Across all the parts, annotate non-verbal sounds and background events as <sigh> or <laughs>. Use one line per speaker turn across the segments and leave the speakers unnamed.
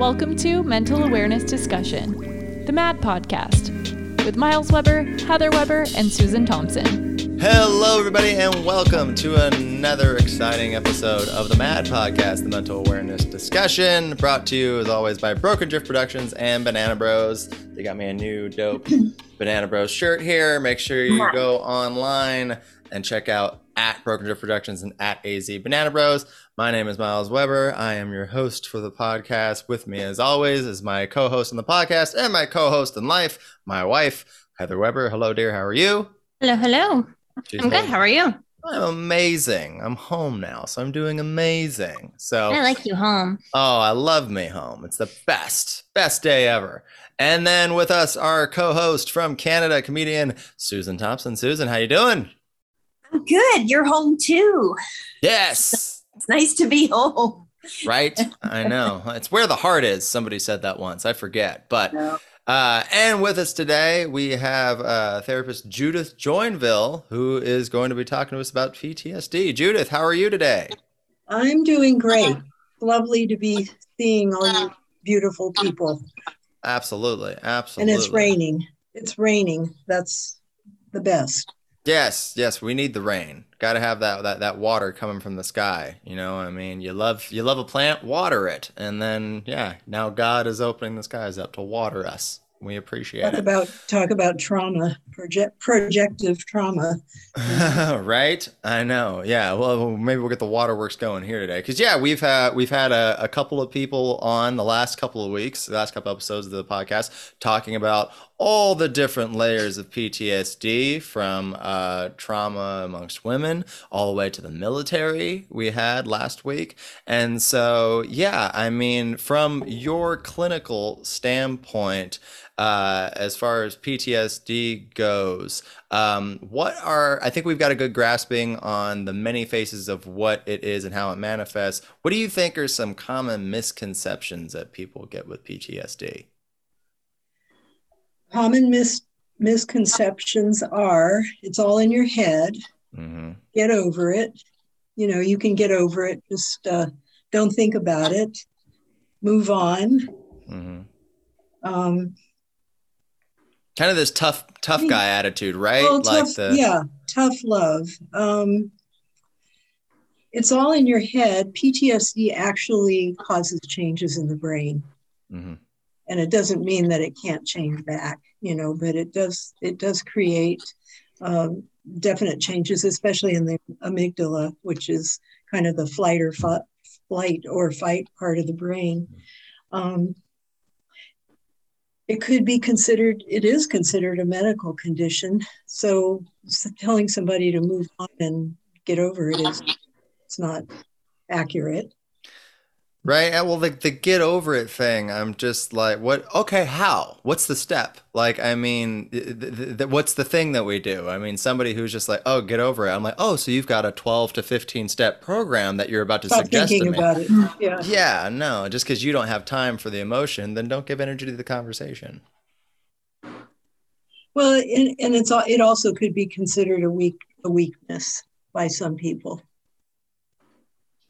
Welcome to Mental Awareness Discussion, the MAD podcast, with Miles Weber, Heather Weber, and Susan Thompson.
Hello, everybody, and welcome to another exciting episode of the MAD Podcast, the Mental Awareness Discussion, brought to you as always by Broken Drift Productions and Banana Bros. They got me a new dope <laughs> Banana Bros shirt here. Make sure you go online and check out at Broken Drift Productions and at AZ Banana Bros. My name is Miles Weber. I am your host for the podcast. With me, as always, is my co-host on the podcast and my co-host in life, my wife, Heather Weber. Hello, dear. How are you?
Hello, hello.
She's
I'm good. How are you?
I'm amazing. I'm home now, so I'm doing amazing. So
I like you home.
Oh, I love me home. It's the best, best day ever. And then with us, our co-host from Canada, comedian Susan Thompson. Susan, how you doing?
I'm good. You're home too.
Yes.
It's nice to be home.
Right? I know. It's where the heart is. Somebody said that once. I forget. But
No.
uh, and with us today, we have uh, therapist Judith Joinville, who is going to be talking to us about PTSD. Judith, how are you today?
I'm doing great. Lovely to be seeing all you beautiful people.
Absolutely. Absolutely.
And it's raining. It's raining. That's the best.
Yes, yes, we need the rain. Got to have that, that that water coming from the sky. You know, I mean, you love you love a plant, water it, and then yeah, now God is opening the skies up to water us. We appreciate
Talk
it.
about talk about trauma, project projective trauma. <laughs>
right? I know. Yeah. Well, maybe we'll get the waterworks going here today. Because yeah, we've had we've had a, a couple of people on the last couple of weeks, the last couple episodes of the podcast, talking about all the different layers of PTSD, from uh, trauma amongst women all the way to the military. We had last week, and so yeah, I mean, from your clinical standpoint. Uh, as far as PTSD goes, um, what are I think we've got a good grasping on the many faces of what it is and how it manifests. What do you think are some common misconceptions that people get with PTSD?
Common mis- misconceptions are it's all in your head.
hmm
Get over it. You know, you can get over it. Just uh, don't think about it. Move on.
hmm
Um,
Kind of this tough, tough guy attitude, right?
Well,
like
tough,
the
yeah, tough love. Um, it's all in your head. PTSD actually causes changes in the brain,
Mhm.
And it doesn't mean that it can't change back, you know, but it does. It does create um, definite changes, especially in the amygdala, which is kind of the flight or flight or fight part of the brain. Um, it could be considered it is considered a medical condition so telling somebody to move on and get over it is it's not accurate
Right. Well, the, the get over it thing, I'm just like, what? Okay, how? What's the step? Like, I mean, th- th- th- what's the thing that we do? I mean, somebody who's just like, oh, get over it. I'm like, oh, so you've got a 12 to 15 step program that you're about to
stop
suggest
thinking
to me.
about it <laughs> yeah
Yeah, no, just because you don't have time for the emotion, then don't give energy to the conversation.
well and, and it's al- it also could be considered a weak a weakness by some people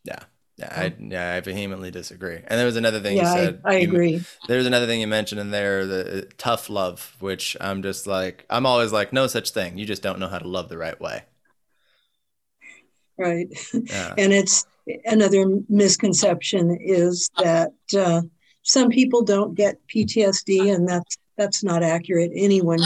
Yeah. Yeah, I, yeah, I vehemently disagree. And there was another thing
yeah
you
I,
said.
I
you-
agree
There's another thing you mentioned in there, the uh, tough love, which I'm just like, I'm always like, no such thing. You just don't know how to love the right way.
right
Yeah.
and it's another misconception is that uh, some people don't get PTSD, and that's that's not accurate. Anyone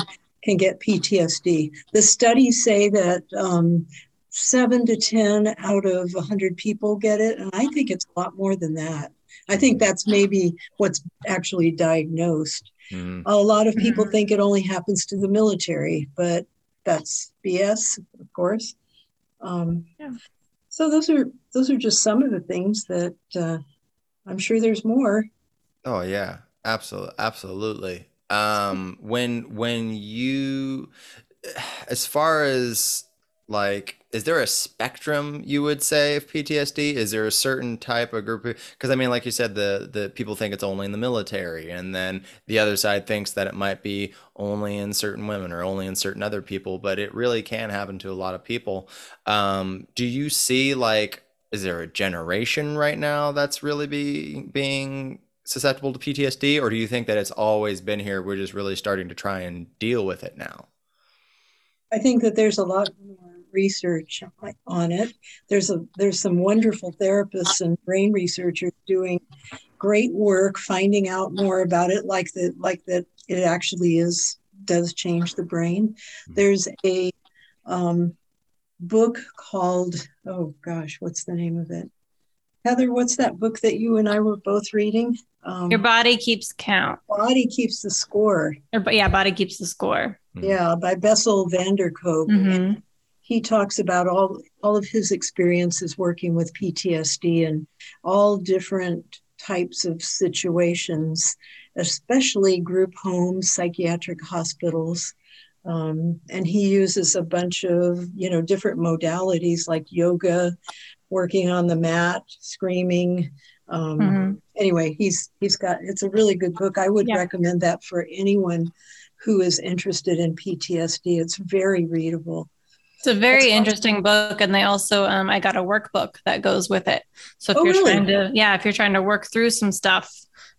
can get PTSD. The studies say that um, seven to ten out of a hundred people get it, and I think it's a lot more than that. I think that's maybe what's actually diagnosed.
Mhm.
A lot of people think it only happens to the military, but that's BS, of course. Um,
Yeah.
So those are those are just some of the things that uh, I'm sure there's more.
Oh yeah, absolutely, absolutely. Um, when when you, <sighs> as far as like, is there a spectrum you would say of PTSD? Is there a certain type of group? Because I mean, like you said, the the people think it's only in the military, and then the other side thinks that it might be only in certain women or only in certain other people, but it really can happen to a lot of people. Um, do you see like, is there a generation right now that's really be being susceptible to PTSD, or do you think that it's always been here? We're just really starting to try and deal with it now.
I think that there's a lot more research on it. There's a there's some wonderful therapists and brain researchers doing great work finding out more about it, like that like that it actually is does change the brain. Mm-hmm. There's a um, book called oh gosh, what's the name of it? Heather, what's that book that you and I were both reading?
Um, Your body keeps count.
Body keeps the score.
Or, yeah, body keeps the score.
Mm-hmm. Yeah, by Bessel van der Kolk. Mm-hmm. He talks about all all of his experiences working with PTSD and all different types of situations, especially group homes, psychiatric hospitals. Um, and he uses a bunch of you know different modalities like yoga working on the mat screaming um, mm-hmm. anyway he's he's got it's a really good book i would yeah. recommend that for anyone who is interested in ptsd it's very readable
it's a very That's interesting awesome. book, and they also um, I got a workbook that goes with it. So if oh, you're really? trying to, yeah, if you're trying to work through some stuff,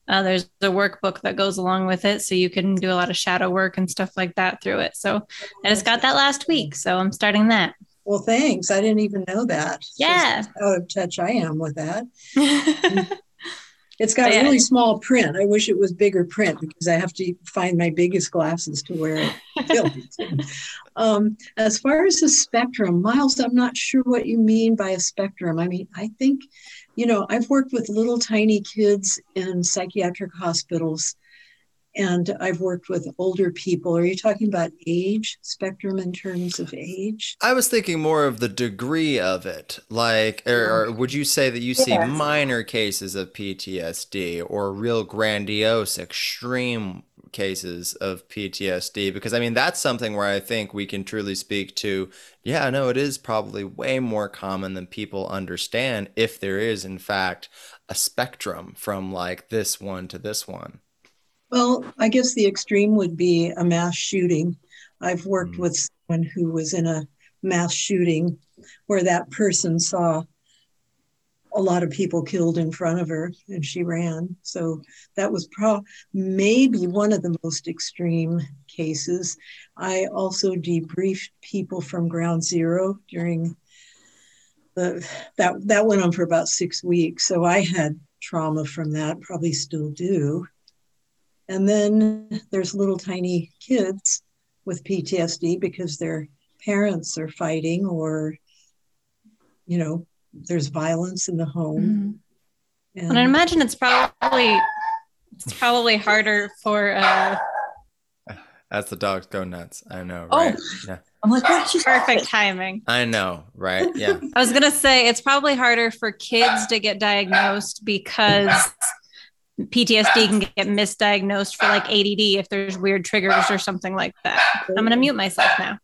uh, there's a workbook that goes along with it, so you can do a lot of shadow work and stuff like that through it. So I just got that last week, so I'm starting that.
Well, thanks. I didn't even know that.
Yeah,
out of touch I am with that. <laughs> It's got a really small print. I wish it was bigger print because I have to find my biggest glasses to wear <laughs> um, as far as the spectrum, Miles, I'm not sure what you mean by a spectrum. I mean, I think, you know, I've worked with little tiny kids in psychiatric hospitals and I've worked with older people. Are you talking about age spectrum in terms of age?
I was thinking more of the degree of it. Like, or, or would you say that you see minor cases of PTSD or real grandiose, extreme cases of PTSD? Because I mean, that's something where I think we can truly speak to, yeah, no, it is probably way more common than people understand if there is, in fact, a spectrum from like this one to this one.
Well, I guess the extreme would be a mass shooting. I've worked mm. with someone who was in a mass shooting where that person saw a lot of people killed in front of her and she ran. So that was pro- maybe one of the most extreme cases. I also debriefed people from ground zero during the that that went on for about 6 weeks. So I had trauma from that, probably still do. And then there's little tiny kids with PTSD because their parents are fighting or, you know, there's violence in the home.
Mm-hmm. And, and, I imagine it's probably it's probably harder for uh
as the dogs go nuts. I know, oh, right?
Oh, yeah. I'm like, what? Perfect timing.
I know, right? Yeah. <laughs>
I was gonna say it's probably harder for kids to get diagnosed because PTSD can get misdiagnosed for like ADD if there's weird triggers or something like that. I'm going to mute myself now.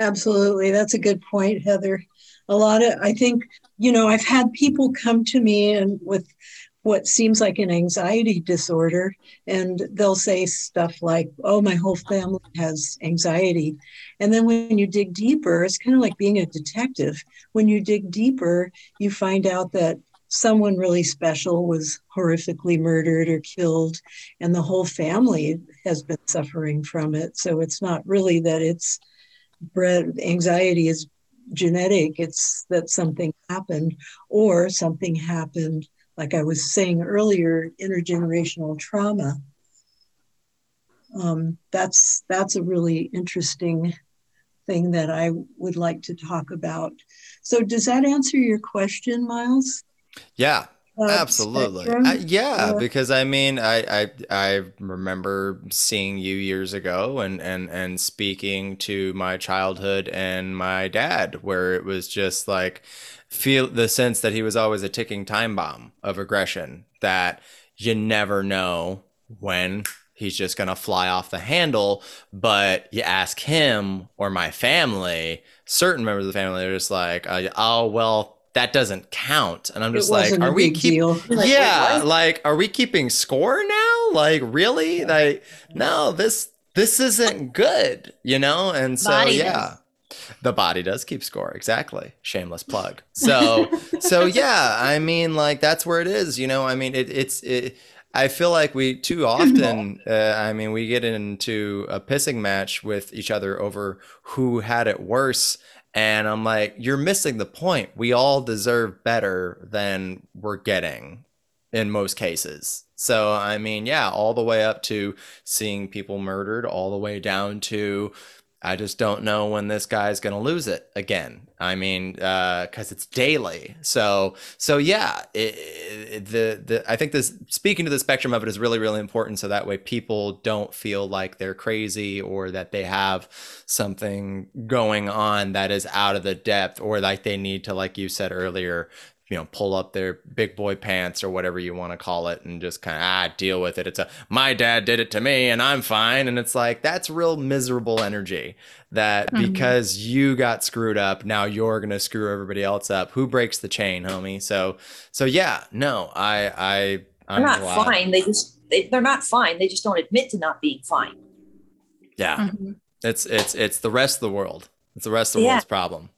Absolutely. That's a good point, Heather. A lot of, I think, you know, I've had people come to me and with what seems like an anxiety disorder, and they'll say stuff like, oh, my whole family has anxiety. And then when you dig deeper, it's kind of like being a detective. When you dig deeper, you find out that someone really special was horrifically murdered or killed, and the whole family has been suffering from it. So it's not really that it's bred, anxiety is genetic, it's that something happened, or something happened, like I was saying earlier, intergenerational trauma. Um, that's that's a really interesting thing that I would like to talk about. So, does that answer your question, Miles?
Yeah, absolutely. yeah, yeah, because i mean I, I i remember seeing you years ago and and and speaking to my childhood and my dad where it was just like feel the sense that he was always a ticking time bomb of aggression that you never know when he's just going to fly off the handle but you ask him or my family certain members of the family are just like uh, oh well that doesn't count. And I'm just like, are we keeping? Like, yeah, like, are we keeping score now? Like, really? Like, no, this this isn't good, you know. And so, body yeah. Does. The body does keep score, exactly. Shameless plug. So, <laughs> so yeah, I mean, like that's where it is, you know. I mean, it, it's it, I feel like we too <clears throat> often, uh, I mean, we get into a pissing match with each other over who had it worse. And I'm like, you're missing the point. We all deserve better than we're getting in most cases. So, I mean, yeah, all the way up to seeing people murdered, all the way down to I just don't know when this guy's going to lose it again. I mean, because uh, it's daily. So, so yeah, it, it, the the I think this speaking to the spectrum of it is really really important. So that way people don't feel like they're crazy or that they have something going on that is out of the depth or like they need to, like you said earlier, you know pull up their big boy pants or whatever you want to call it and just kind of ah deal with it. It's a my dad did it to me and i'm fine. And it's like that's real miserable energy that mm-hmm. because you got screwed up now you're gonna screw everybody else up. Who breaks the chain homie? So so yeah no i i
I'm they're not glad. fine. They just they, they're not fine. They just don't admit to not being fine.
Yeah. Mm-hmm. it's it's it's the rest of the world. It's the rest of the yeah. world's problem.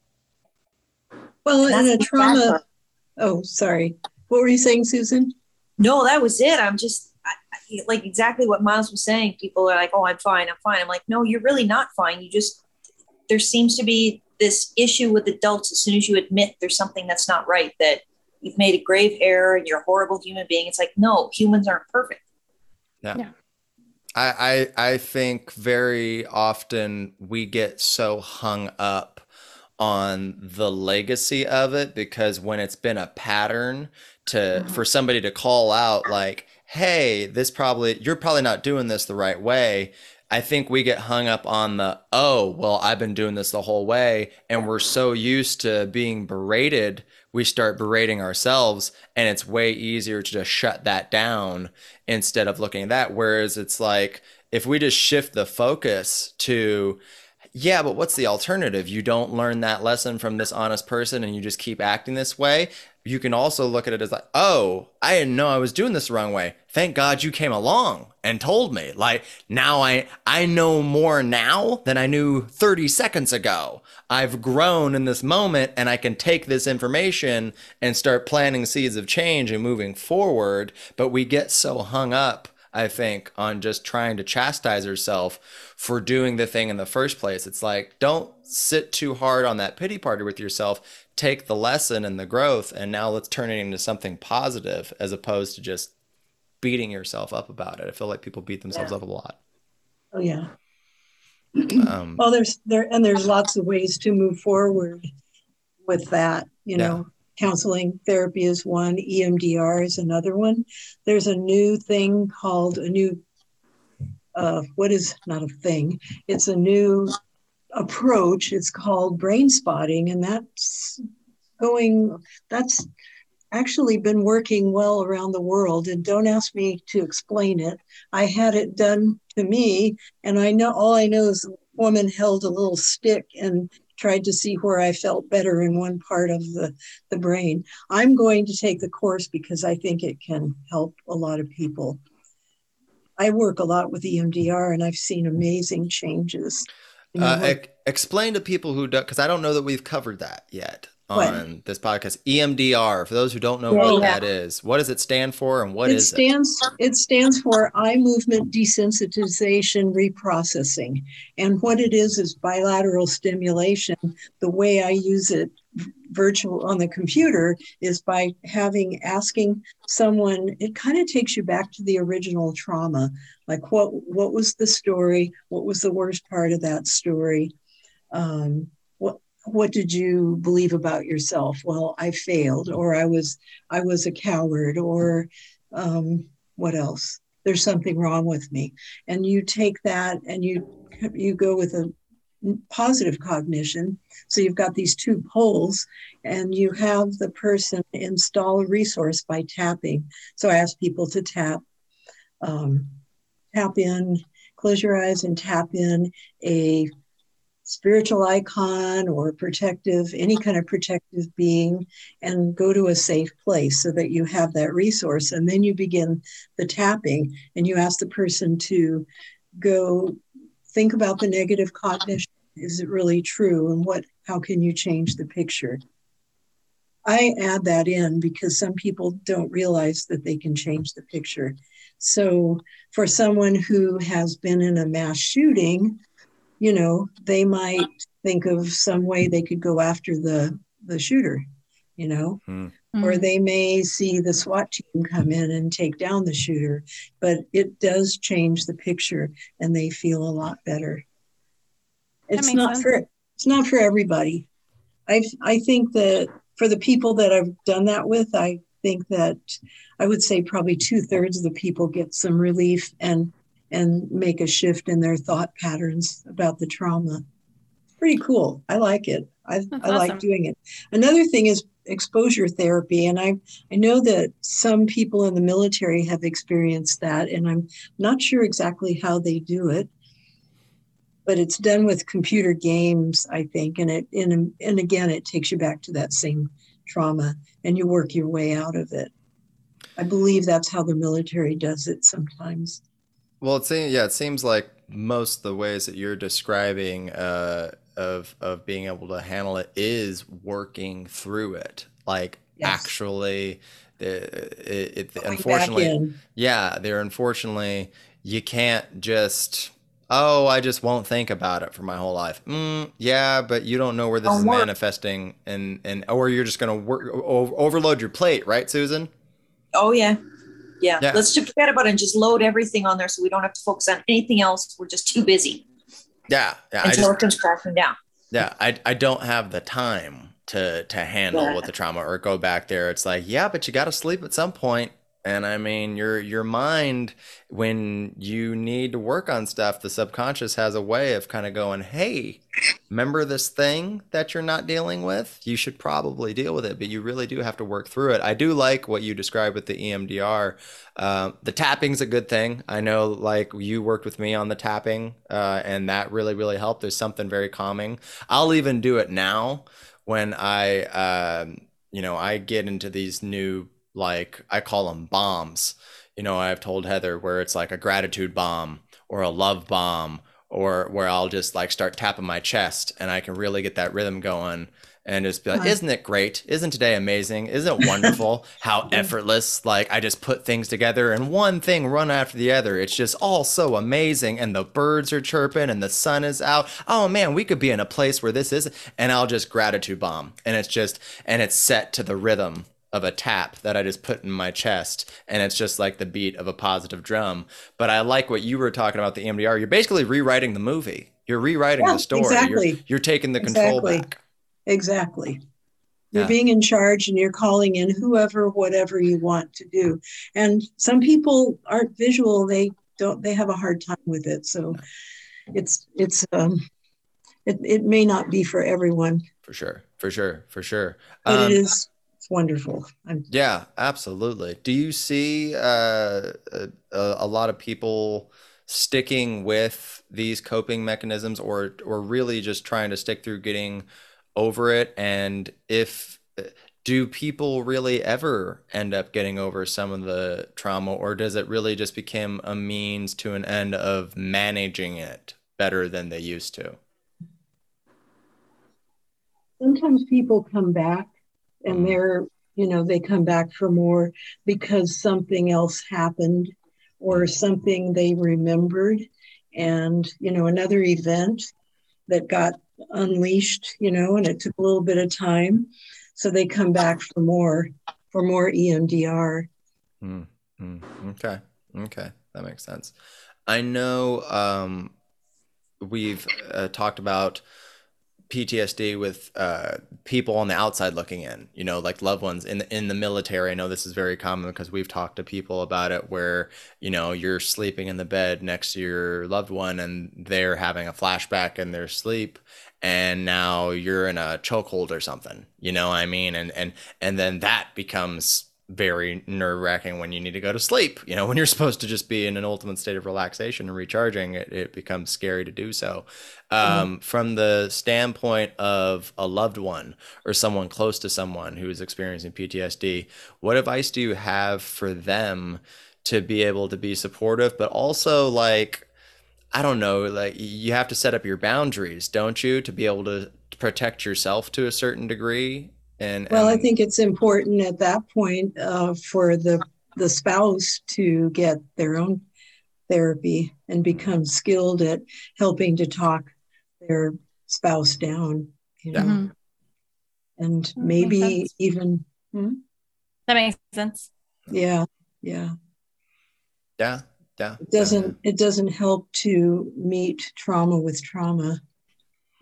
Well in a trauma Oh, sorry. What were you saying, Susan?
No, that was it. I'm just I, like exactly what Miles was saying. People are like, "Oh, I'm fine. I'm fine." I'm like, "No, you're really not fine. You just there seems to be this issue with adults. As soon as you admit there's something that's not right, that you've made a grave error and you're a horrible human being, it's like, no, humans aren't perfect.
Yeah. yeah. I, I I think very often we get so hung up on the legacy of it because when it's been a pattern to mm-hmm. for somebody to call out like hey this probably you're probably not doing this the right way i think we get hung up on the oh well i've been doing this the whole way and we're so used to being berated we start berating ourselves and it's way easier to just shut that down instead of looking at that whereas it's like if we just shift the focus to yeah, but what's the alternative? You don't learn that lesson from this honest person and you just keep acting this way. You can also look at it as like, oh, I didn't know I was doing this the wrong way. Thank God you came along and told me. Like now I I know more now than I knew 30 seconds ago. I've grown in this moment and I can take this information and start planting seeds of change and moving forward, but we get so hung up I think, on just trying to chastise herself for doing the thing in the first place. It's like, don't sit too hard on that pity party with yourself. Take the lesson and the growth, and now let's turn it into something positive as opposed to just beating yourself up about it. I feel like people beat themselves
yeah.
up a lot.
Oh, yeah. <clears throat> Um, well, there's there, and there's lots of ways to move forward with that, you yeah. know counseling therapy is one, EMDR is another one. There's a new thing called a new, uh, what is not a thing, it's a new approach. It's called brain spotting, and that's going, that's actually been working well around the world. And don't ask me to explain it. I had it done to me, and I know all I know is woman held a little stick and tried to see where I felt better in one part of the, the brain. I'm going to take the course because I think it can help a lot of people. I work a lot with EMDR and I've seen amazing changes.
Uh, explain to people who don't, because I don't know that we've covered that yet on what? this podcast. EMDR, for those who don't know what yeah. that is, what does it stand for and what
it
is
stands, it? It stands for eye movement desensitization reprocessing. And what it is is bilateral stimulation. The way I use it virtual on the computer is by having asking someone it kind of takes you back to the original trauma like what what was the story what was the worst part of that story um, what did you believe about yourself? Well i failed or i was i was a coward or um, what else? There's something wrong with me. And you take that and you you go with a positive cognition. So you've got these two poles and you have the person install a resource by tapping. So i ask people to tap um, tap in close your eyes and tap in a spiritual icon or protective, any kind of protective being, and go to a safe place so that you have that resource. And then you begin the tapping and you ask the person to go think about the negative cognition. Is it really true? And what how can you change the picture? I add that in because some people don't realize that they can change the picture. So for someone who has been in a mass shooting, you know, they might think of some way they could go after the the shooter, you know,
Hmm.
or
Mm.
they may see the SWAT team come in and take down the shooter, but it does change the picture and they feel a lot better. It's not
sense.
for it's not for everybody. I I think that for the people that I've done that with, I think that I would say probably two thirds of the people get some relief and and make a shift in their thought patterns about the trauma. Pretty cool. I like it. I,
That's
I like doing it. Another thing is exposure therapy, and I I know that some people in the military have experienced that, and I'm not sure exactly how they do it, but it's done with computer games, I think, and it and and again it takes you back to that same trauma, and you work your way out of it. I believe that's how the military does it sometimes.
Well, it seems yeah, it seems like most of the ways that you're describing uh, of of being able to handle it is working through it. Like
Yes.
actually, the it, it
back
unfortunately, yeah, there unfortunately you can't just oh I just won't think about it for my whole life. Mm, yeah, but you don't know where this is
work.
manifesting, and and or you're just gonna work o- overload your plate, right, Susan?
Oh yeah. Yeah.
Yeah.
Let's just forget about it and just load everything on there so we don't have to focus on anything else. We're just too busy
Yeah, yeah. I
until
just
it comes crashing down.
Yeah, I I don't have the time to to handle
Yeah.
with the trauma or go back there. It's like, yeah, but you got to sleep at some point. And I mean, your your mind when you need to work on stuff, the subconscious has a way of kind of going, "Hey, remember this thing that you're not dealing with? You should probably deal with it, but you really do have to work through it." I do like what you described with the EMDR. Uh, the tapping's a good thing. I know, like you worked with me on the tapping, uh, and that really, really helped. There's something very calming. I'll even do it now when I, um, you know, I get into these new, like I call them bombs. You know, I've told Heather where it's like a gratitude bomb or a love bomb, or where I'll just like start tapping my chest and I can really get that rhythm going and just be like, isn't it great? Isn't today amazing? Isn't it wonderful how <laughs> effortless? Like I just put things together and one thing run after the other. It's just all so amazing. And the birds are chirping and the sun is out. Oh man, we could be in a place where this is. And I'll just gratitude bomb. And it's just, and it's set to the rhythm of a tap that I just put in my chest. And it's just like the beat of a positive drum. But I like what you were talking about the EMDR. You're basically rewriting the movie. You're rewriting
Yeah,
the story. You're,
exactly.
you're taking the control
Exactly.
back.
Exactly. You're
Yeah.
being in charge and you're calling in whoever, whatever you want to do. And some people aren't visual, they don't they have a hard time with it. So it's it's um it, it may not be for everyone,
For sure. For sure. For sure.
but
Um,
it is wonderful. I'm,
Yeah, absolutely. Do you see uh, a, a lot of people sticking with these coping mechanisms, or or really just trying to stick through getting over it? And if do people really ever end up getting over some of the trauma, or does it really just become a means to an end of managing it better than they used to?
sometimes people come back and
Mhm.
they're you know they come back for more because something else happened or something they remembered and you know another event that got unleashed you know and it took a little bit of time so they come back for more for more emdr
Mm, mm, okay. Okay. That makes sense. I know um, we've uh, talked about PTSD with uh, people on the outside looking in, you know, like loved ones in the, in the military. I know this is very common because we've talked to people about it where, you know, you're sleeping in the bed next to your loved one and they're having a flashback in their sleep and now you're in a chokehold or something, you know what I mean? And, and, and then that becomes very nerve wracking when you need to go to sleep. You know, when you're supposed to just be in an ultimate state of relaxation and recharging, it, it becomes scary to do so. Um, From the standpoint of a loved one or someone close to someone who is experiencing PTSD, what advice do you have for them to be able to be supportive, but also like, I don't know, like you have to set up your boundaries, don't you, to be able to protect yourself to a certain degree? And
well i think it's important at that point uh, for the the spouse to get their own therapy and become skilled at helping to talk their spouse down. You know?
Mhm.
And
That
maybe
sense.
even, hmm?
That makes sense.
yeah, yeah.
Yeah. Yeah.
It doesn't it doesn't help to meet trauma with trauma.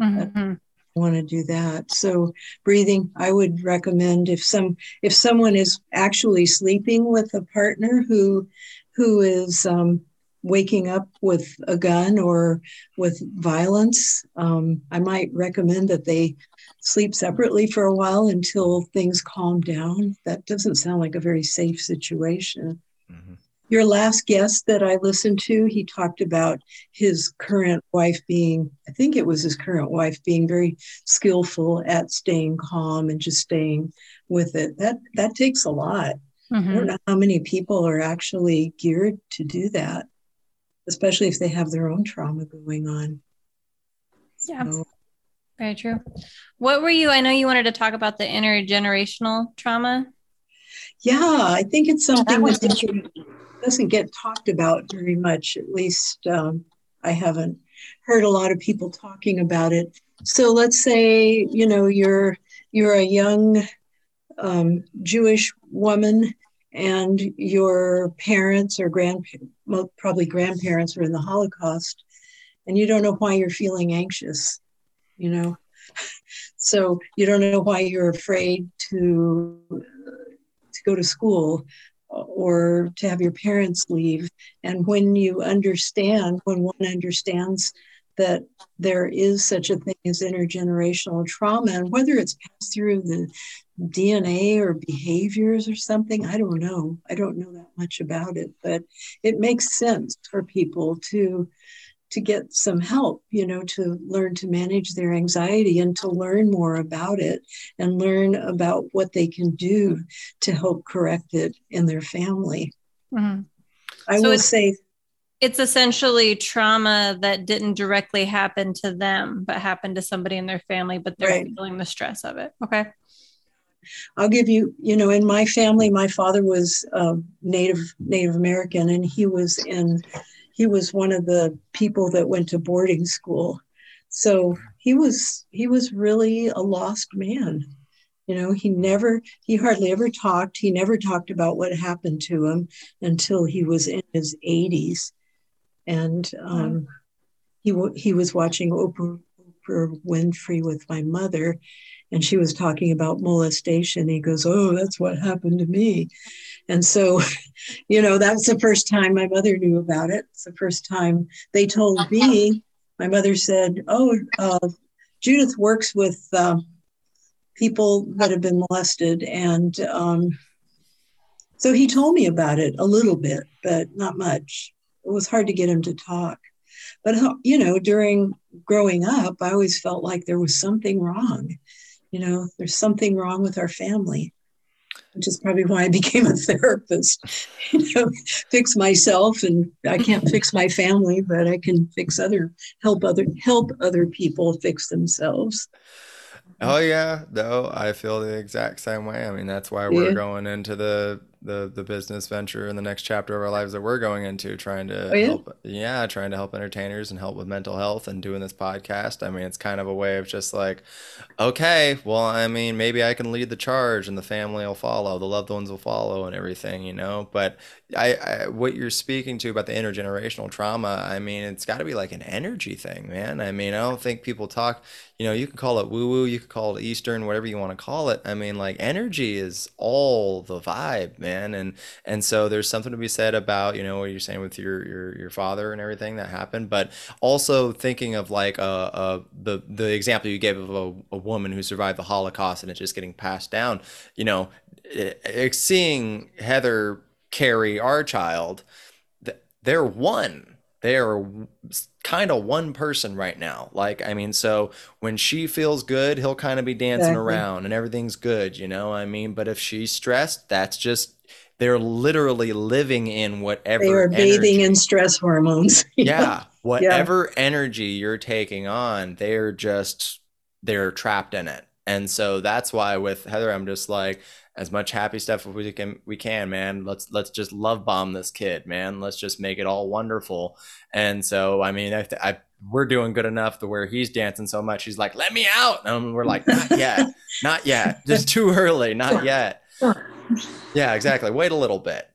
Mhm.
Want to do that. So breathing i would recommend if some if someone is actually sleeping with a partner who who is um, waking up with a gun or with violence um, i might recommend that they sleep separately for a while until things calm down. That doesn't sound like a very safe situation.
Mhm.
Your last guest that I listened to, he talked about his current wife being, I think it was his current wife being very skillful at staying calm and just staying with it. That that takes a lot. I
Mhm.
don't know how many people are actually geared to do that, especially if they have their own trauma going on.
Yeah.
So,
Very true. What were you? I know you wanted to talk about the intergenerational trauma.
yeah, I think it's something
That was
that
intriguing.
Doesn't get talked about very much. At least um, I haven't heard a lot of people talking about it. So let's say you know you're you're a young um, Jewish woman, and your parents or grand well, probably grandparents were in the Holocaust, and you don't know why you're feeling anxious. You know, <laughs> so you don't know why you're afraid to to go to school or to have your parents leave. And when you understand, when one understands that there is such a thing as intergenerational trauma, and whether it's passed through the DNA or behaviors or something, I don't know. I don't know that much about it, but it makes sense for people to to get some help, you know, to learn to manage their anxiety and to learn more about it and learn about what they can do to help correct it in their family.
Mhm.
I
So
will say,
It's essentially trauma that didn't directly happen to them, but happened to somebody in their family, but they're
Right.
feeling the stress of it. Okay.
I'll give you, you know, in my family, my father was um, Native Native American, and he was in, he was one of the people that went to boarding school. So he was he was really a lost man. You know, he never, he hardly ever talked. He never talked about what happened to him until he was in his 80s, and um, he he was watching Oprah, Oprah Winfrey with my mother, and she was talking about molestation. He goes, "Oh, that's what happened to me," and so, <laughs> you know, that was the first time my mother knew about it. It's the first time they told me. My mother said, "Oh, uh, Judith works with um, people that have been molested," and um, so he told me about it a little bit, but not much. It was hard to get him to talk. But you know, during growing up, I always felt like there was something wrong you know there's something wrong with our family which is probably why i became a <laughs> therapist. <laughs> You know fix myself and i can't fix my family but i can fix other help other help other people fix themselves.
Oh yeah, no, I feel the exact same way. I mean, that's why we're going into the the the business venture in the next chapter of our lives that we're going into, trying to
Oh, yeah?
help, yeah, trying to help entertainers and help with mental health and doing this podcast. I mean, it's kind of a way of just like, okay, well, I mean, maybe I can lead the charge and the family will follow, the loved ones will follow, and everything, you know. But I, I what you're speaking to about the intergenerational trauma, I mean, it's got to be like an energy thing, man. I mean, I don't think people talk you know, you can call it woo woo, you can call it Eastern, whatever you want to call it. I mean, like energy is all the vibe, man. And and so there's something to be said about, you know, what you're saying with your your your father and everything that happened, but also thinking of like uh, uh the the example you gave of a, a woman who survived the Holocaust and it's just getting passed down. You know, eh, eh, seeing Heather carry our child, they're one they are kind of one person right now. Like, I mean, so when she feels good, he'll kind of be dancing
Exactly.
around and everything's good, you know? I mean, but if she's stressed, that's just they're literally living in whatever
they are bathing
energy-
in stress hormones <laughs>
yeah, whatever energy you're taking on, they're just they're trapped in it. And so that's why with Heather, I'm just like, as much happy stuff as we can we can man. Let's let's just love bomb this kid man. Let's just make it all wonderful. And so i mean i, I we're doing good enough to where he's dancing so much he's like let me out. And we're like not <laughs> yet. Not yet. Just too early. Not yet. Yeah exactly. Wait a little bit.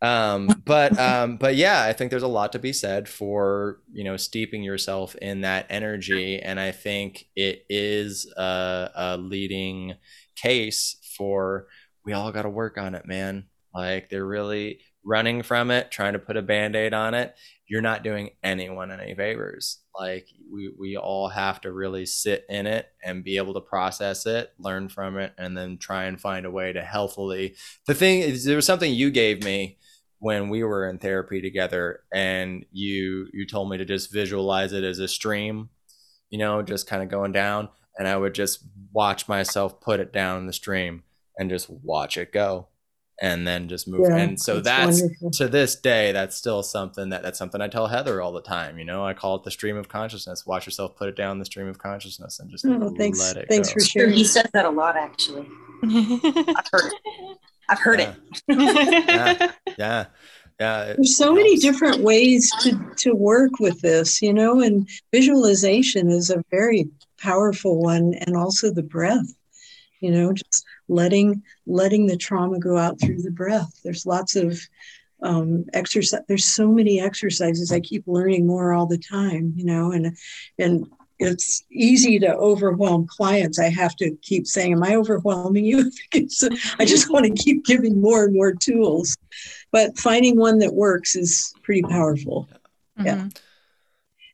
Um but um but yeah i think there's a lot to be said for you know steeping yourself in that energy. And i think it is a, a leading case for we all got to work on it, man. Like they're really running from it, trying to put a band aid on it. You're not doing anyone any favors. Like we, we all have to really sit in it and be able to process it, learn from it, and then try and find a way to healthily. The thing is, there was something you gave me when we were in therapy together, and you you told me to just visualize it as a stream, you know, just kind of going down, and I would just watch myself put it down in the stream and just watch it go and then just move. Yeah, and so that's, that's to this day that's still something that that's something i tell heather all the time you know i call it the stream of consciousness. Watch yourself put it down the stream of consciousness and just oh,
thanks,
let it
thanks
go.
for sharing
he says that a lot actually. I've heard it. I've heard
yeah. it. Yeah. Yeah. Yeah. <laughs>
There's so many different ways to to work with this you know and visualization is a very powerful one and also the breath you know just letting letting the trauma go out through the breath. There's lots of um, exercise there's so many exercises. I keep learning more all the time you know and and it's easy to overwhelm clients. I have to keep saying am i overwhelming you? <laughs> Because i just want to keep giving more and more tools. But finding one that works is pretty powerful. Mm-hmm. yeah.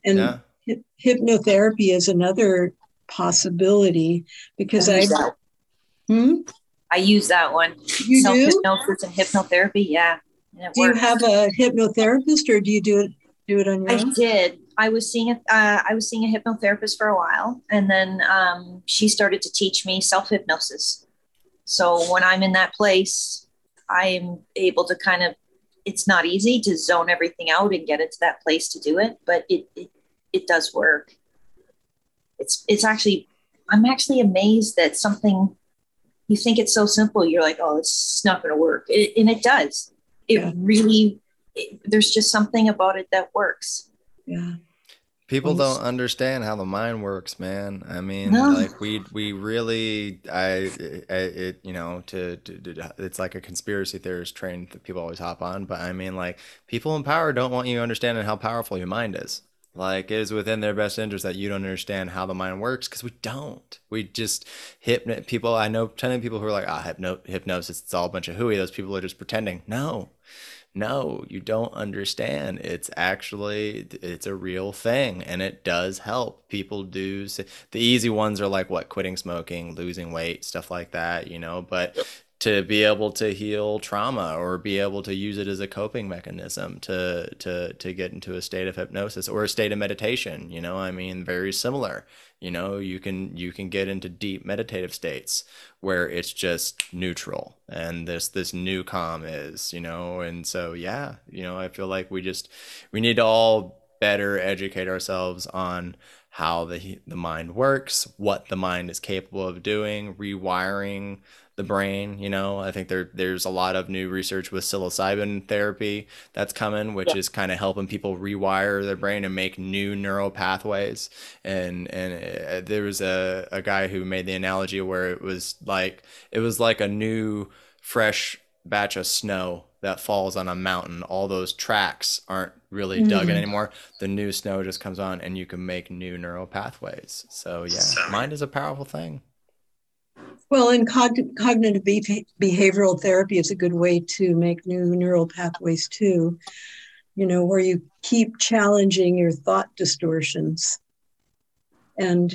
And yeah. hypnotherapy is another possibility because i
Hmm? I use that one.
You Self
hypnosis and hypnotherapy. Yeah.
Do works. you have a hypnotherapist, or do you do it do it on your
I own? I did. I was seeing a, uh, I was seeing a hypnotherapist for a while, and then um, she started to teach me self hypnosis. So when I'm in that place, I'm able to kind of. It's not easy to zone everything out and get into that place to do it, but it it, it does work. It's it's actually I'm actually amazed that something you think it's so simple you're like oh it's not going to work. It, and it does. It yeah. really it, there's just something about it that works.
Yeah.
People don't understand how the mind works man. I mean no. like we we really i, I it you know to, to, to, it's like a conspiracy theorist train that people always hop on. But i mean like people in power don't want you understanding how powerful your mind is like it is within their best interest that you don't understand how the mind works because we don't. We just hypnot people. I know plenty of people who are like, ah, hypno- hypnosis, it's all a bunch of hooey. Those people are just pretending. No, no, you don't understand. It's actually it's a real thing and it does help. People do the easy ones are like what quitting smoking, losing weight, stuff like that, you know, but to be able to heal trauma or be able to use it as a coping mechanism to to to get into a state of hypnosis or a state of meditation you know i mean very similar. You know you can you can get into deep meditative states where it's just neutral and this this new calm is you know and so yeah you know i feel like we just we need to all better educate ourselves on how the the mind works what the mind is capable of doing rewiring the brain. You know, I think there there's a lot of new research with psilocybin therapy that's coming, which yeah. is kind of helping people rewire their brain and make new neural pathways. And and uh, there was a a guy who made the analogy where it was like it was like a new fresh batch of snow that falls on a mountain. All those tracks aren't really mm. dug in anymore. The new snow just comes on, and you can make new neural pathways. So yeah, mind is a powerful thing.
Well, and cog- cognitive be- behavioral therapy is a good way to make new neural pathways too, you know, where you keep challenging your thought distortions. And,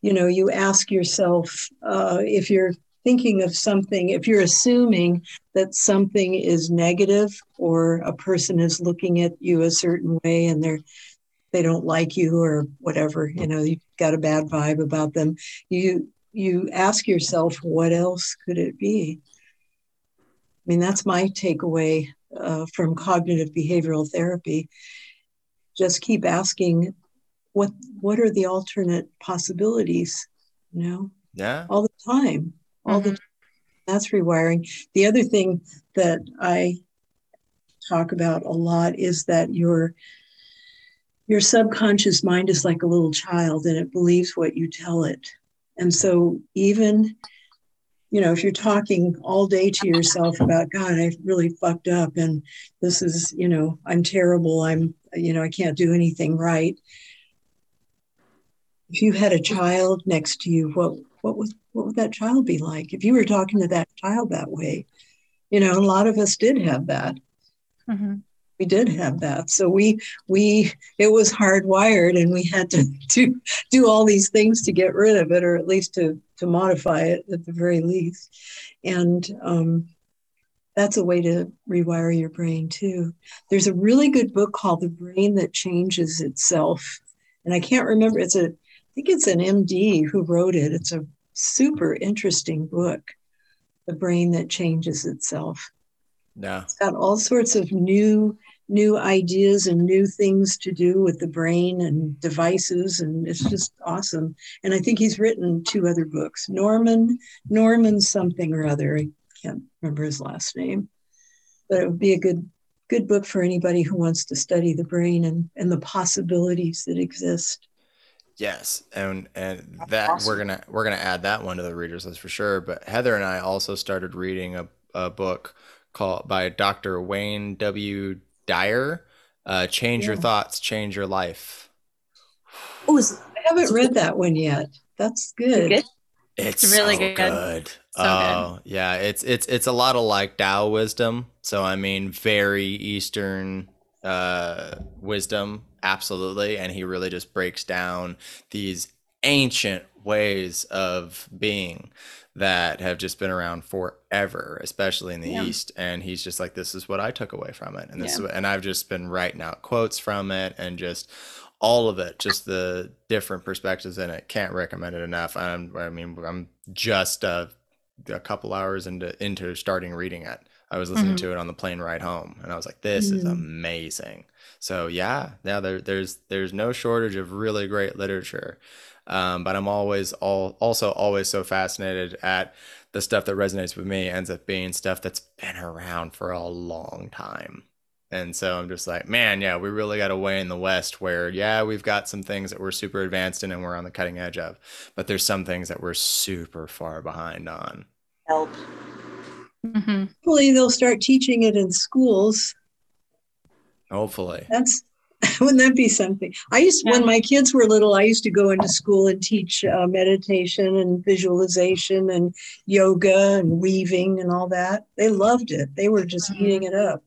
you know, you ask yourself uh, if you're thinking of something, if you're assuming that something is negative or a person is looking at you a certain way and they're they don't like you or whatever, you know, you've got a bad vibe about them, you you ask yourself, what else could it be? I mean, that's my takeaway uh, from cognitive behavioral therapy. Just keep asking, what what are the alternate possibilities? You know,
Yeah.
All the time. All
Mhm.
the that's rewiring. The other thing that I talk about a lot is that your your subconscious mind is like a little child and it believes what you tell it. And so even you know, if you're talking all day to yourself about God, I really fucked up and this is, you know, I'm terrible. I'm, you know, I can't do anything right. If you had a child next to you, what what would what would that child be like? If you were talking to that child that way, you know, a lot of us did have that
Mhm.
We did have that. So we we it was hardwired and we had to <laughs> do do all these things to get rid of it or at least to to modify it at the very least. And um, that's a way to rewire your brain too. There's a really good book called the brain that changes itself. And i can't remember it's a i think it's an md who wrote it. It's a super interesting book the brain that changes itself.
Yeah.
it's got all sorts of new new ideas and new things to do with the brain and devices and it's just awesome and i think he's written two other books norman norman something or other i can't remember his last name but it would be a good good book for anybody who wants to study the brain and and the possibilities that exist
Yes, and and that
awesome.
we're gonna we're gonna add that one to the readers list for sure. But Heather and I also started reading a, a book called by Dr. Wayne W. Dyer, uh, "Change Your Thoughts, Change Your Life."
Oh, is
i haven't read that one yet that's good,
good?
It's
It's really
so
good.
good.
So
oh, yeah, it's it's it's a lot of like Tao wisdom. So I mean, very Eastern uh, wisdom, absolutely. And he really just breaks down these ancient ways of being that have just been around forever, especially in the
Yeah.
East. And he's just like, this is what I took away from it, and this
Yeah.
is what, and I've just been writing out quotes from it, and just all of it, just the different perspectives in it. Can't recommend it enough. I'm, I mean, I'm just uh, a couple hours into into starting reading it. I was listening
Mhm.
to it on the plane ride home, and I was like, "This is
Mm.
amazing." So yeah, yeah, there, there's there's no shortage of really great literature, um, but I'm always all also always so fascinated at the stuff that resonates with me ends up being stuff that's been around for a long time. And so I'm just like, man, yeah, we really got a way in the West where, yeah, we've got some things that we're super advanced in and we're on the cutting edge of, but there's some things that we're super far behind on.
help.
Mhm.
hopefully they'll start teaching it in schools
Hopefully.
That's <laughs> wouldn't that be something? I used when my kids were little, I used to go into school and teach uh, meditation and visualization and yoga and weaving and all that. They loved it. They were just
Mhm.
eating it up.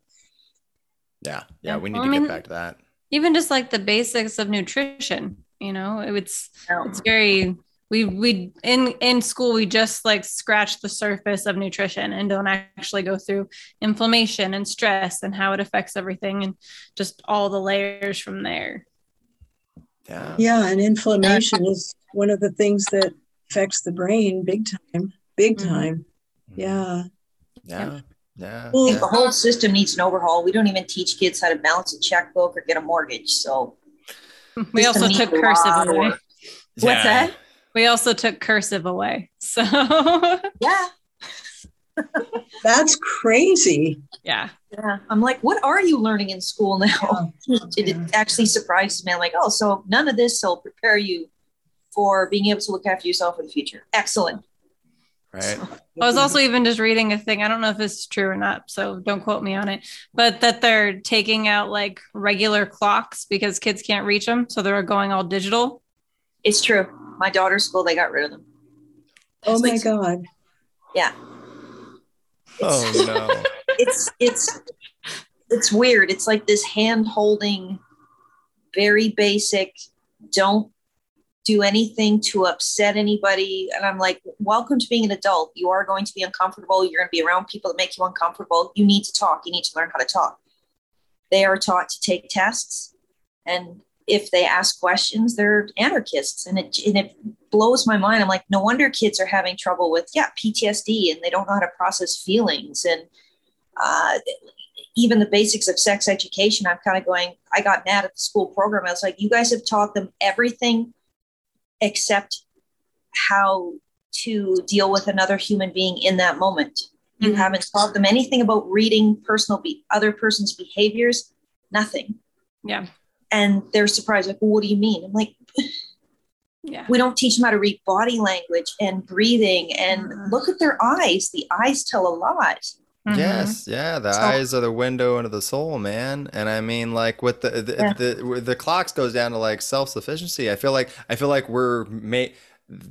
Yeah. Yeah.
Yeah.
We need
Well,
to
I
get
mean-
back to that.
Even just like the basics of nutrition, you know, it's
No.
it's very we we in in school we just like scratch the surface of nutrition and don't actually go through inflammation and stress and how it affects everything and just all the layers from there.
Yeah.
Yeah, and inflammation is one of the things that affects the brain big time. Big
Mhm.
time. Yeah.
Yeah. Yeah.
Well,
yeah.
the whole system needs an overhaul. We don't even teach kids how to balance a checkbook or get a mortgage. So
We also took cursive away.
work. What's that?
We also took cursive away. So
yeah, <laughs>
That's crazy.
yeah.
yeah. I'm like, what are you learning in school now? it,
Yeah. <laughs>
it actually surprises me. I'm like, oh, so none of this will prepare you for being able to look after yourself in the future. Excellent.
Right.
I was also even just reading a thing. I don't know if this is true or not, so don't quote me on it. But that they're taking out like regular clocks because kids can't reach them, so they're going all digital.
It's true. My daughter's school, they got rid of them.
Oh
It's
my
like-
God.
Yeah.
Oh no. <laughs>
it's it's it's weird. It's like this hand holding, very basic. Don't do anything to upset anybody. And I'm like, welcome to being an adult. You are going to be uncomfortable. You're going to be around people that make you uncomfortable. You need to talk. You need to learn how to talk. They are taught to take tests, and if they ask questions, they're anarchists, and it and it blows my mind. I'm like, no wonder kids are having trouble with yeah PTSD, and they don't know how to process feelings and uh, even the basics of sex education, I'm kind of going, I got mad at the school program. I was like, you guys have taught them everything except how to deal with another human being in that moment. You
Mhm.
haven't taught them anything about reading personal be- other person's behaviors, nothing.
Yeah.
And they're surprised, like, well, what do you mean? I'm like, <laughs>
Yeah.
we don't teach them how to read body language and breathing and
Mhm.
look at their eyes. The eyes tell a lot.
Mhm.
Yes, yeah, the
So-
eyes are the window into the soul, man. And I mean, like with the the
Yeah.
the, the clocks goes down to like self sufficiency. I feel like I feel like we're ma-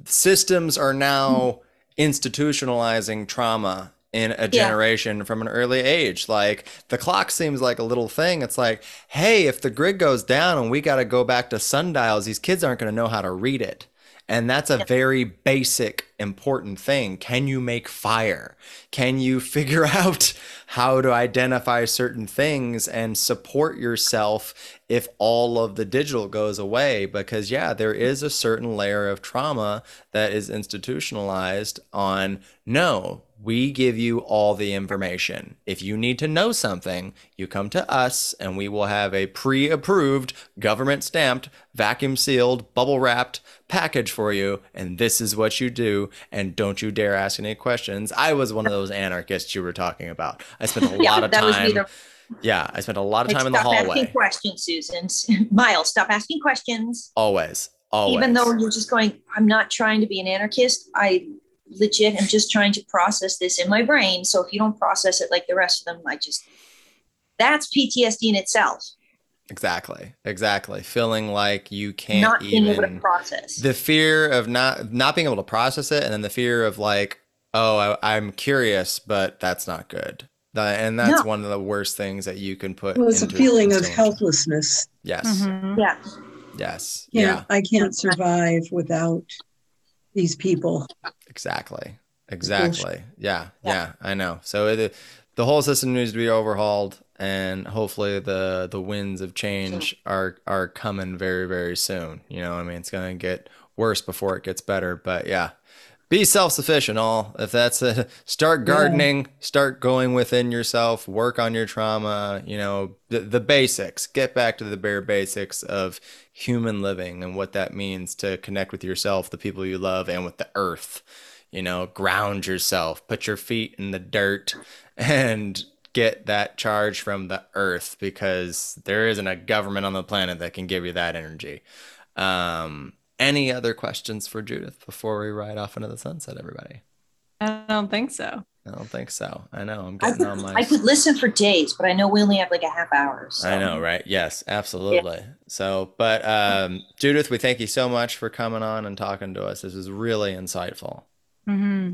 systems are now institutionalizing trauma in a generation from an early age. Like the clock seems like a little thing. It's like, hey, if the grid goes down and we got to go back to sundials, these kids aren't going to know how to read it. And that's a very basic, important thing. Can you make fire? Can you <laughs> figure out how to identify certain things and support yourself if all of the digital goes away? Because, yeah, there is a certain layer of trauma that is institutionalized on no, we give you all the information. If you need to know something, you come to us and we will have a pre approved, government stamped, vacuum sealed, bubble wrapped package for you. And this is what you do. And don't you dare ask any questions. I was one of those anarchists you were talking about. I spent a <laughs>
Yeah,
lot of
that was me
time. Yeah, I spent a lot of
Like,
time in the
stop asking questions, Susan. <laughs> Miles, stop asking questions.
Always. Always.
Even though you're just going, I'm not trying to be an anarchist. I legit am just trying to process this in my brain. So if you don't process it like the rest of them, I just that's PTSD in itself.
Exactly. Exactly. Feeling like you can't
not being able to
even
process.
the fear of not not being able to process it and then the fear of like oh I, i'm curious but that's not good That- and that's
No.
one of the worst things that you can put
Well, it's a
into
feeling of helplessness.
yes
Mhm.
yeah.
yes
Can't,
yeah
I can't survive without these people.
exactly. Exactly. Yeah. Yeah. I know. So it, the whole system needs to be overhauled and hopefully the the winds of change are are coming very very soon. You know i mean? It's going to get worse before it gets better but yeah be self-sufficient all. If that's a <laughs> start gardening start going within yourself work on your trauma you know the, the basics. Get back to the bare basics of human living and what that means to connect with yourself the people you love and with the earth. You know ground yourself put your feet in the dirt <laughs> and get that charge from the earth because there isn't a government on the planet that can give you that energy. Um any other questions for judith before we ride off into the sunset everybody
I don't think so.
i don't think so i know i'm
I
getting
could,
on my
I could listen for days, but I know we only have like a half hour. So.
I know, right? Yes, absolutely. So, but um, Judith, we thank you so much for coming on and talking to us. This was really insightful.
hmm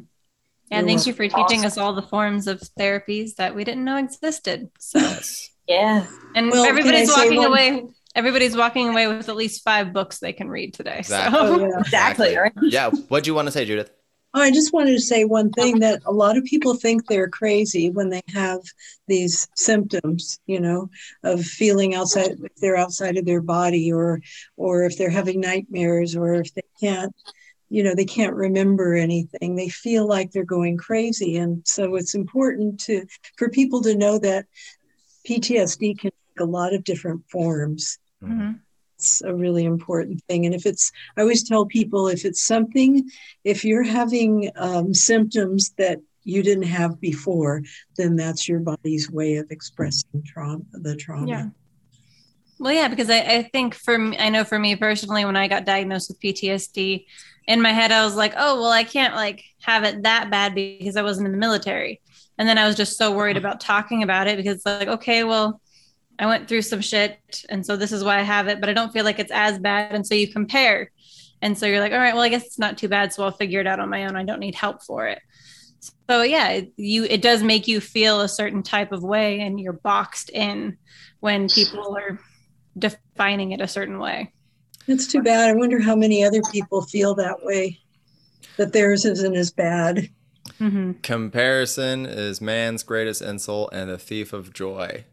Yeah, thank you for teaching
Awesome.
us all the forms of therapies that we didn't know existed. So,
Yes.
Yeah.
and
Well,
everybody's
I say
walking
one-
away. Everybody's walking away with at least five books they can read today.
Exactly.
So,
Oh, yeah.
Exactly. Right.
Yeah. What do you want to say, Judith?
Oh, I just wanted to say one thing that a lot of people think they're crazy when they have these symptoms, you know, of feeling outside if they're outside of their body or or if they're having nightmares or if they can't, you know, they can't remember anything. They feel like they're going crazy. And so it's important to for people to know that PTSD can take a lot of different forms
Mhm.
it's a really important thing. And if it's, I always tell people if it's something, if you're having um, symptoms that you didn't have before, then that's your body's way of expressing trauma, the trauma.
Yeah. Well, yeah, because I, I think for me, I know for me personally, when I got diagnosed with PTSD, in my head, I was like, oh, well, I can't like have it that bad because I wasn't in the military. And then I was just so worried about talking about it because, like, okay, well, I went through some shit. And so this is why I have it, but I don't feel like it's as bad. And so you compare. And so you're like, all right, well, I guess it's not too bad. So I'll figure it out on my own. I don't need help for it. So yeah, you it does make you feel a certain type of way and you're boxed in when people are defining it a certain way.
It's too bad. I wonder how many other people feel that way, that theirs isn't as bad.
Mm-hmm.
Comparison is man's greatest insult and a thief of joy.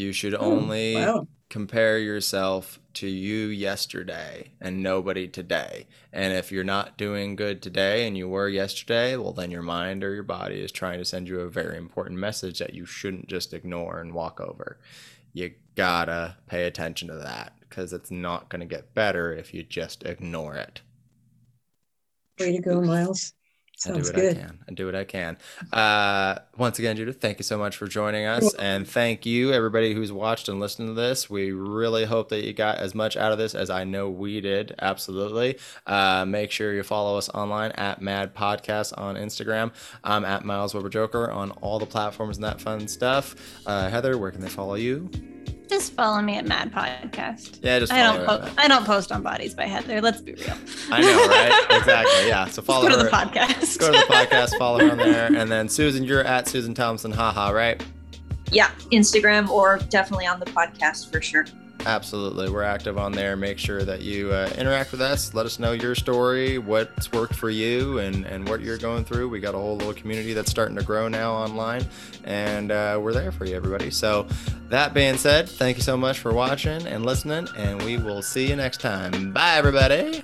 You should oh, only
Wow.
compare yourself to you yesterday and nobody today. And if you're not doing good today and you were yesterday, well, then your mind or your body is trying to send you a very important message that you shouldn't just ignore and walk over. You gotta pay attention to that because it's not to get better if you just ignore it.
Way to go, Miles. Sounds
I do what
good.
I can. I do what I can. Uh, once again, Judith, thank you so much for joining us, and thank you everybody who's watched and listened to this. We really hope that you got as much out of this as I know we did. Absolutely. Uh, make sure you follow us online at Mad Podcast on Instagram. I'm at Miles Weber Joker on all the platforms and that fun stuff. Uh, Heather, where can they follow you?
Just follow me at Mad Podcast.
Yeah, just
I don't.
her at
Po- I don't post on Bodies by Heather. Let's be real.
I know, right? <laughs> exactly. Yeah. So follow
Go to the podcast.
Go to the podcast, follow her on there, and then Susan, you're at Susan Thompson, haha, right?
Yeah, Instagram or definitely on the podcast for sure.
Absolutely. We're active on there. Make sure that you uh, interact with us. Let us know your story, what's worked for you, and, and what you're going through. We got a whole little community that's starting to grow now online, and uh, we're there for you, everybody. So, that being said, thank you so much for watching and listening, and we will see you next time. Bye, everybody.